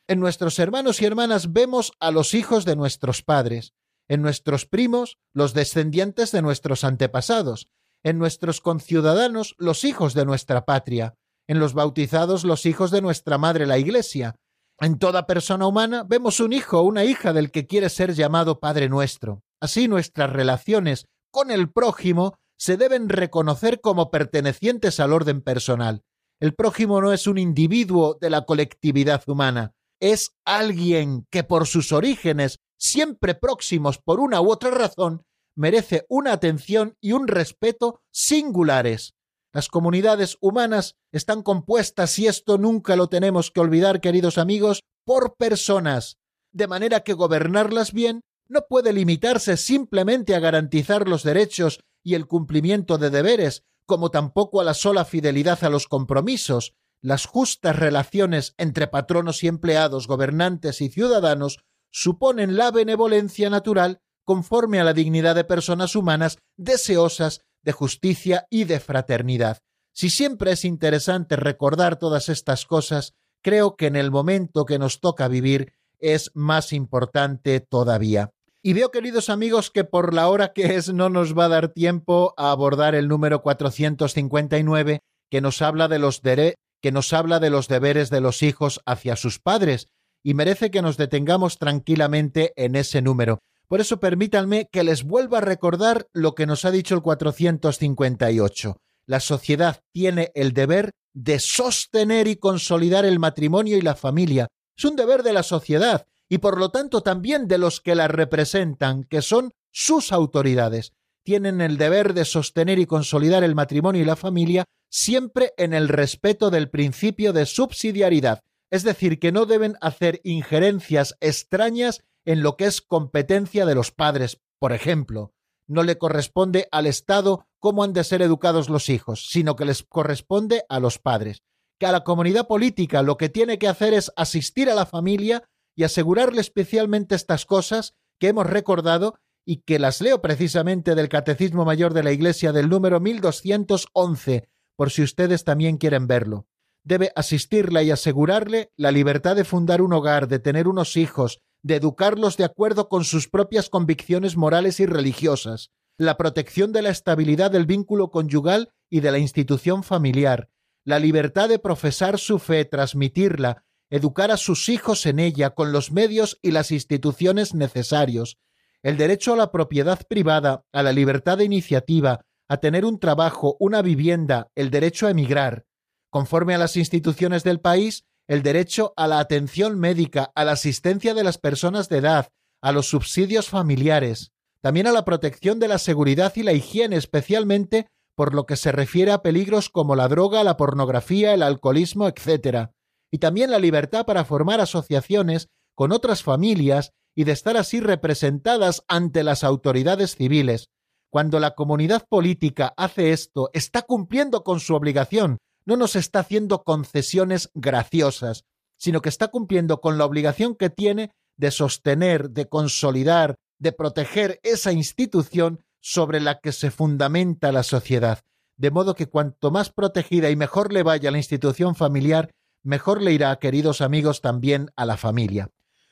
En nuestros hermanos y hermanas vemos a los hijos de nuestros padres, en nuestros primos los descendientes de nuestros antepasados, en nuestros conciudadanos los hijos de nuestra patria, en los bautizados los hijos de nuestra madre la Iglesia. En toda persona humana vemos un hijo o una hija del que quiere ser llamado Padre nuestro. Así nuestras relaciones con el prójimo se deben reconocer como pertenecientes al orden personal. El prójimo no es un individuo de la colectividad humana, es alguien que por sus orígenes, siempre próximos por una u otra razón, merece una atención y un respeto singulares. Las comunidades humanas están compuestas, y esto nunca lo tenemos que olvidar, queridos amigos, por personas, de manera que gobernarlas bien no puede limitarse simplemente a garantizar los derechos y el cumplimiento de deberes, como tampoco a la sola fidelidad a los compromisos. Las justas relaciones entre patronos y empleados, gobernantes y ciudadanos suponen la benevolencia natural conforme a la dignidad de personas humanas deseosas de justicia y de fraternidad. Si siempre es interesante recordar todas estas cosas, creo que en el momento que nos toca vivir es más importante todavía. Y veo, queridos amigos, que por la hora que es no nos va a dar tiempo a abordar el número 459 que nos habla de los que nos habla de los deberes de los hijos hacia sus padres y merece que nos detengamos tranquilamente en ese número. Por eso permítanme que les vuelva a recordar lo que nos ha dicho el 458. La sociedad tiene el deber de sostener y consolidar el matrimonio y la familia. Es un deber de la sociedad y por lo tanto también de los que la representan, que son sus autoridades. Tienen el deber de sostener y consolidar el matrimonio y la familia siempre en el respeto del principio de subsidiariedad, es decir, que no deben hacer injerencias extrañas en lo que es competencia de los padres, por ejemplo. No le corresponde al Estado cómo han de ser educados los hijos, sino que les corresponde a los padres. Que a la comunidad política lo que tiene que hacer es asistir a la familia y asegurarle especialmente estas cosas que hemos recordado y que las leo precisamente del Catecismo Mayor de la Iglesia del número 1211, por si ustedes también quieren verlo. Debe asistirla y asegurarle la libertad de fundar un hogar, de tener unos hijos, de educarlos de acuerdo con sus propias convicciones morales y religiosas, la protección de la estabilidad del vínculo conyugal y de la institución familiar, la libertad de profesar su fe, transmitirla, educar a sus hijos en ella con los medios y las instituciones necesarios, el derecho a la propiedad privada, a la libertad de iniciativa, a tener un trabajo, una vivienda, el derecho a emigrar, conforme a las instituciones del país, el derecho a la atención médica, a la asistencia de las personas de edad, a los subsidios familiares, también a la protección de la seguridad y la higiene, especialmente por lo que se refiere a peligros como la droga, la pornografía, el alcoholismo, etc. Y también la libertad para formar asociaciones con otras familias y de estar así representadas ante las autoridades civiles. Cuando la comunidad política hace esto, está cumpliendo con su obligación, no nos está haciendo concesiones graciosas, sino que está cumpliendo con la obligación que tiene de sostener, de consolidar, de proteger esa institución sobre la que se fundamenta la sociedad. De modo que cuanto más protegida y mejor le vaya la institución familiar, mejor le irá, queridos amigos, también a la familia.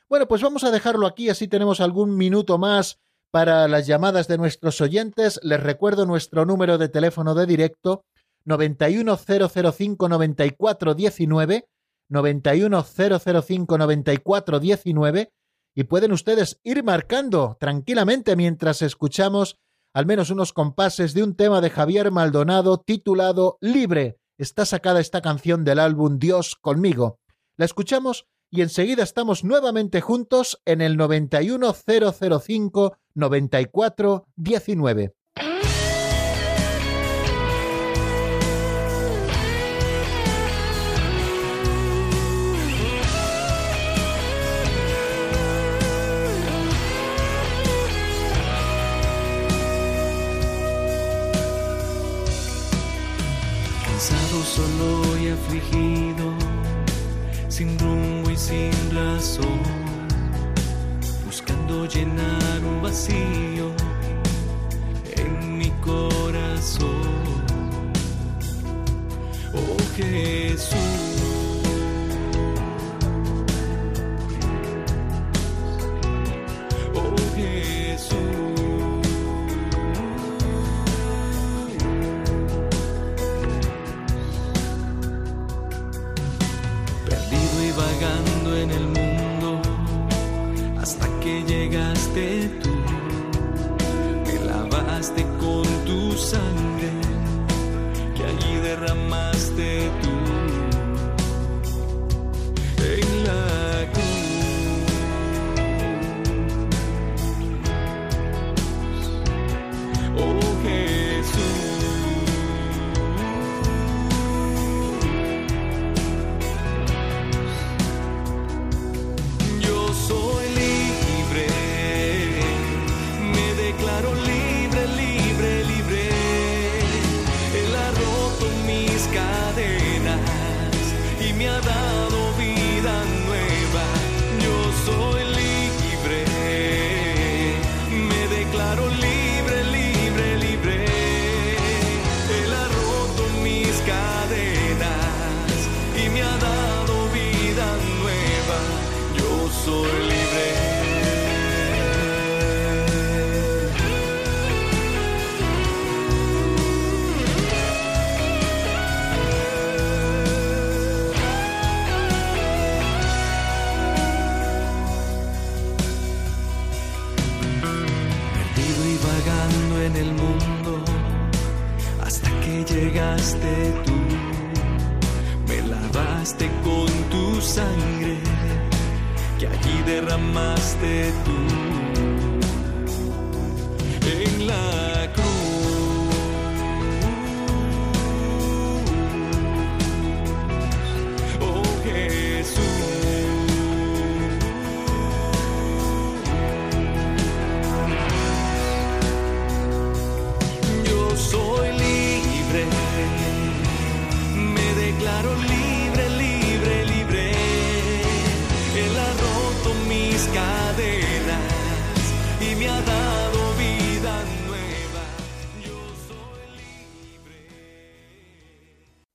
Bueno, pues vamos a dejarlo aquí, así tenemos algún minuto más para las llamadas de nuestros oyentes. Les recuerdo nuestro número de teléfono de directo 910059419, 910059419 y pueden ustedes ir marcando tranquilamente mientras escuchamos al menos unos compases de un tema de Javier Maldonado titulado Libre. Está sacada esta canción del álbum Dios conmigo. La escuchamos y enseguida estamos nuevamente juntos en el 91005 9419. Afligido, sin rumbo y sin razón, buscando llenar un vacío en mi corazón. Oh Jesús. sangre que allí derramaste tu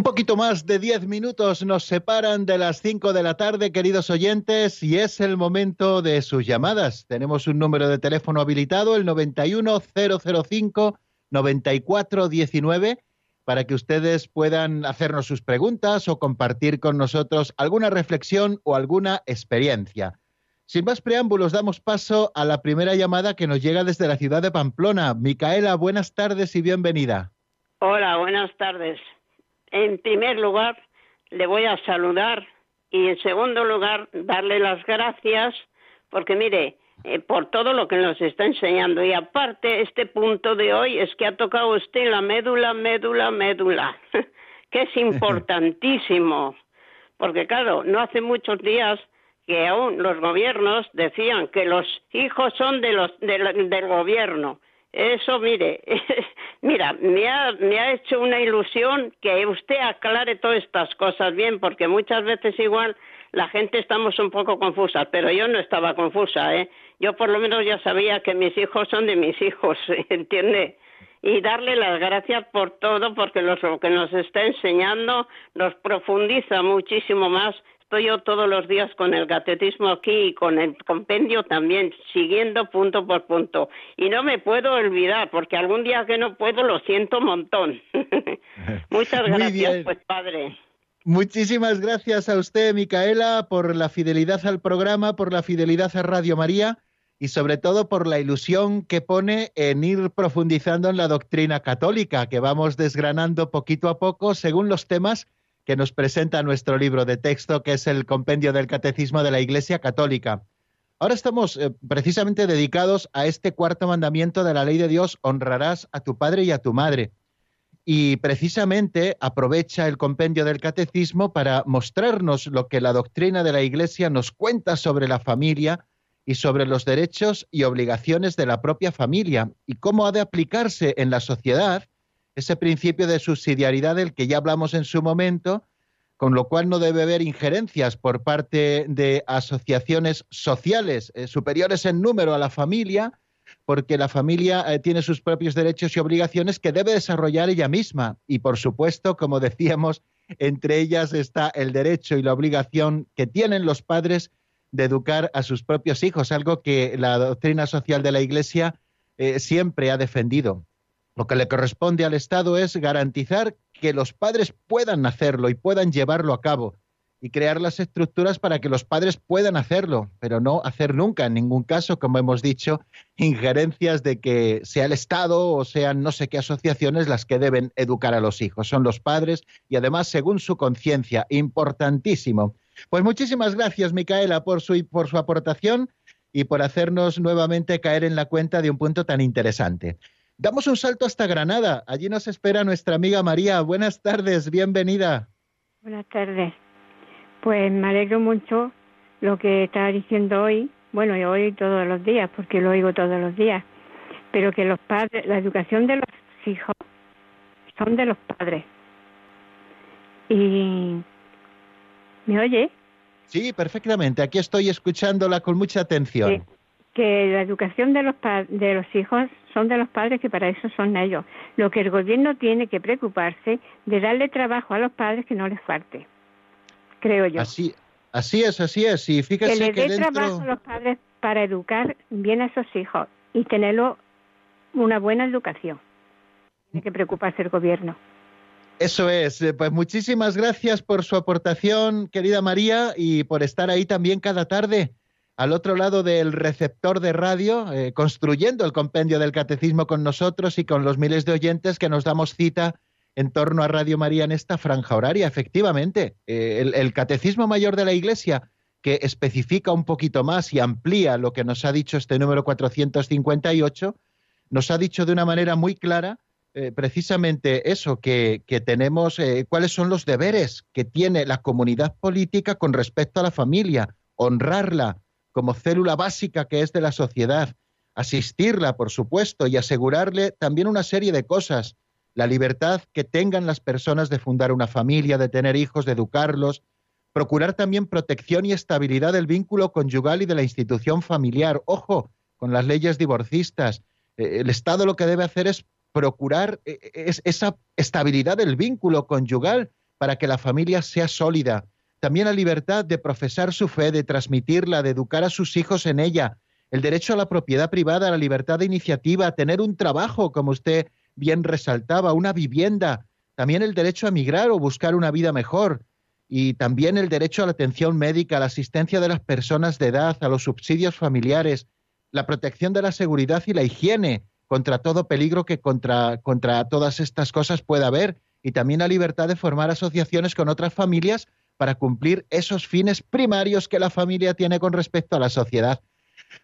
Un poquito más de diez minutos nos separan de las cinco de la tarde, queridos oyentes, y es el momento de sus llamadas. Tenemos un número de teléfono habilitado, el 91005 9419, para que ustedes puedan hacernos sus preguntas o compartir con nosotros alguna reflexión o alguna experiencia. Sin más preámbulos, damos paso a la primera llamada que nos llega desde la ciudad de Pamplona. Micaela, buenas tardes y bienvenida. Hola, buenas tardes. En primer lugar, le voy a saludar y en segundo lugar, darle las gracias porque mire, eh, por todo lo que nos está enseñando. Y aparte, este punto de hoy es que ha tocado usted la médula, médula, médula, que es importantísimo. Porque claro, no hace muchos días que aún los gobiernos decían que los hijos son de los, del gobierno. Eso, mire, mira, me ha, me ha hecho una ilusión que usted aclare todas estas cosas bien, porque muchas veces igual la gente estamos un poco confusas, pero yo no estaba confusa, ¿eh? Yo por lo menos ya sabía que mis hijos son de mis hijos, ¿entiende? Y darle las gracias por todo, porque lo que nos está enseñando nos profundiza muchísimo más. Estoy yo todos los días con el catecismo aquí y con el compendio también, siguiendo punto por punto. Y no me puedo olvidar, porque algún día que no puedo lo siento un montón. Muchas gracias, pues padre. Muchísimas gracias a usted, Micaela, por la fidelidad al programa, por la fidelidad a Radio María y sobre todo por la ilusión que pone en ir profundizando en la doctrina católica, que vamos desgranando poquito a poco según los temas que nos presenta nuestro libro de texto, que es el Compendio del Catecismo de la Iglesia Católica. Ahora estamos eh, precisamente dedicados a este cuarto mandamiento de la ley de Dios, honrarás a tu padre y a tu madre y precisamente aprovecha el compendio del catecismo para mostrarnos lo que la doctrina de la Iglesia nos cuenta sobre la familia y sobre los derechos y obligaciones de la propia familia y cómo ha de aplicarse en la sociedad ese principio de subsidiariedad del que ya hablamos en su momento, con lo cual no debe haber injerencias por parte de asociaciones sociales eh, superiores en número a la familia, porque la familia eh, tiene sus propios derechos y obligaciones que debe desarrollar ella misma. Y por supuesto, como decíamos, entre ellas está el derecho y la obligación que tienen los padres de educar a sus propios hijos, algo que la doctrina social de la Iglesia eh, siempre ha defendido. Lo que le corresponde al Estado es garantizar que los padres puedan hacerlo y puedan llevarlo a cabo y crear las estructuras para que los padres puedan hacerlo, pero no hacer nunca, en ningún caso, como hemos dicho, injerencias de que sea el Estado o sean no sé qué asociaciones las que deben educar a los hijos. Son los padres y además según su conciencia, importantísimo. Pues muchísimas gracias, Micaela, por su, por su aportación y por hacernos nuevamente caer en la cuenta de un punto tan interesante. Damos un salto hasta Granada. Allí nos espera nuestra amiga María. Buenas tardes, bienvenida. Buenas tardes. Pues me alegro mucho lo que está diciendo hoy, bueno, y hoy todos los días, porque lo oigo todos los días, pero que los padres, la educación de los hijos son de los padres. Y ¿me oye? Sí, perfectamente. Aquí estoy escuchándola con mucha atención. Que la educación de los de los hijos son de los padres que para eso son ellos. Lo que el gobierno tiene que preocuparse de darle trabajo a los padres que no les falte creo yo. Así, así es, así es. Y fíjese que le dé trabajo a los padres para educar bien a esos hijos y tenerlo una buena educación. Tiene que preocuparse el gobierno. Eso es. Eh, pues muchísimas gracias por su aportación, querida María, y por estar ahí también cada tarde al otro lado del receptor de radio, eh, construyendo el compendio del catecismo con nosotros y con los miles de oyentes que nos damos cita en torno a Radio María en esta franja horaria. Efectivamente, eh, el, Catecismo Mayor de la Iglesia, que especifica un poquito más y amplía lo que nos ha dicho este número 458, nos ha dicho de una manera muy clara eh, precisamente eso, que, tenemos, cuáles son los deberes que tiene la comunidad política con respecto a la familia, honrarla como célula básica que es de la sociedad, asistirla, por supuesto, y asegurarle también una serie de cosas, la libertad que tengan las personas de fundar una familia, de tener hijos, de educarlos, procurar también protección y estabilidad del vínculo conyugal y de la institución familiar. Ojo con las leyes divorcistas. Eh, el Estado lo que debe hacer es procurar eh, esa estabilidad del vínculo conyugal para que la familia sea sólida. También la libertad de profesar su fe, de transmitirla, de educar a sus hijos en ella. El derecho a la propiedad privada, la libertad de iniciativa, a tener un trabajo, como usted bien resaltaba, una vivienda, también el derecho a migrar o buscar una vida mejor, y también el derecho a la atención médica, a la asistencia de las personas de edad, a los subsidios familiares, la protección de la seguridad y la higiene contra todo peligro que contra, contra todas estas cosas pueda haber, y también la libertad de formar asociaciones con otras familias para cumplir esos fines primarios que la familia tiene con respecto a la sociedad.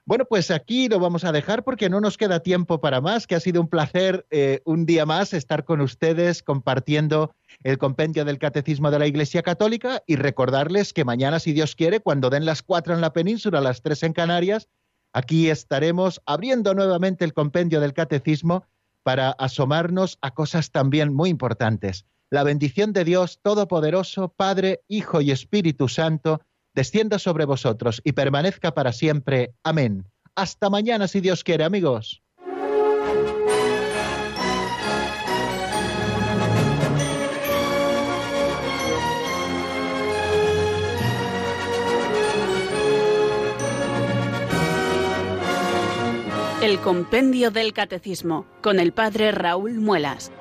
Bueno, pues aquí lo vamos a dejar porque no nos queda tiempo para más, que ha sido un placer eh, un día más estar con ustedes compartiendo el compendio del Catecismo de la Iglesia Católica y recordarles que mañana, si Dios quiere, cuando den las cuatro en la península, las tres en Canarias, aquí estaremos abriendo nuevamente el compendio del Catecismo para asomarnos a cosas también muy importantes. La bendición de Dios Todopoderoso, Padre, Hijo y Espíritu Santo, descienda sobre vosotros y permanezca para siempre. Amén. Hasta mañana, si Dios quiere, amigos. El Compendio del Catecismo con el Padre Raúl Muelas.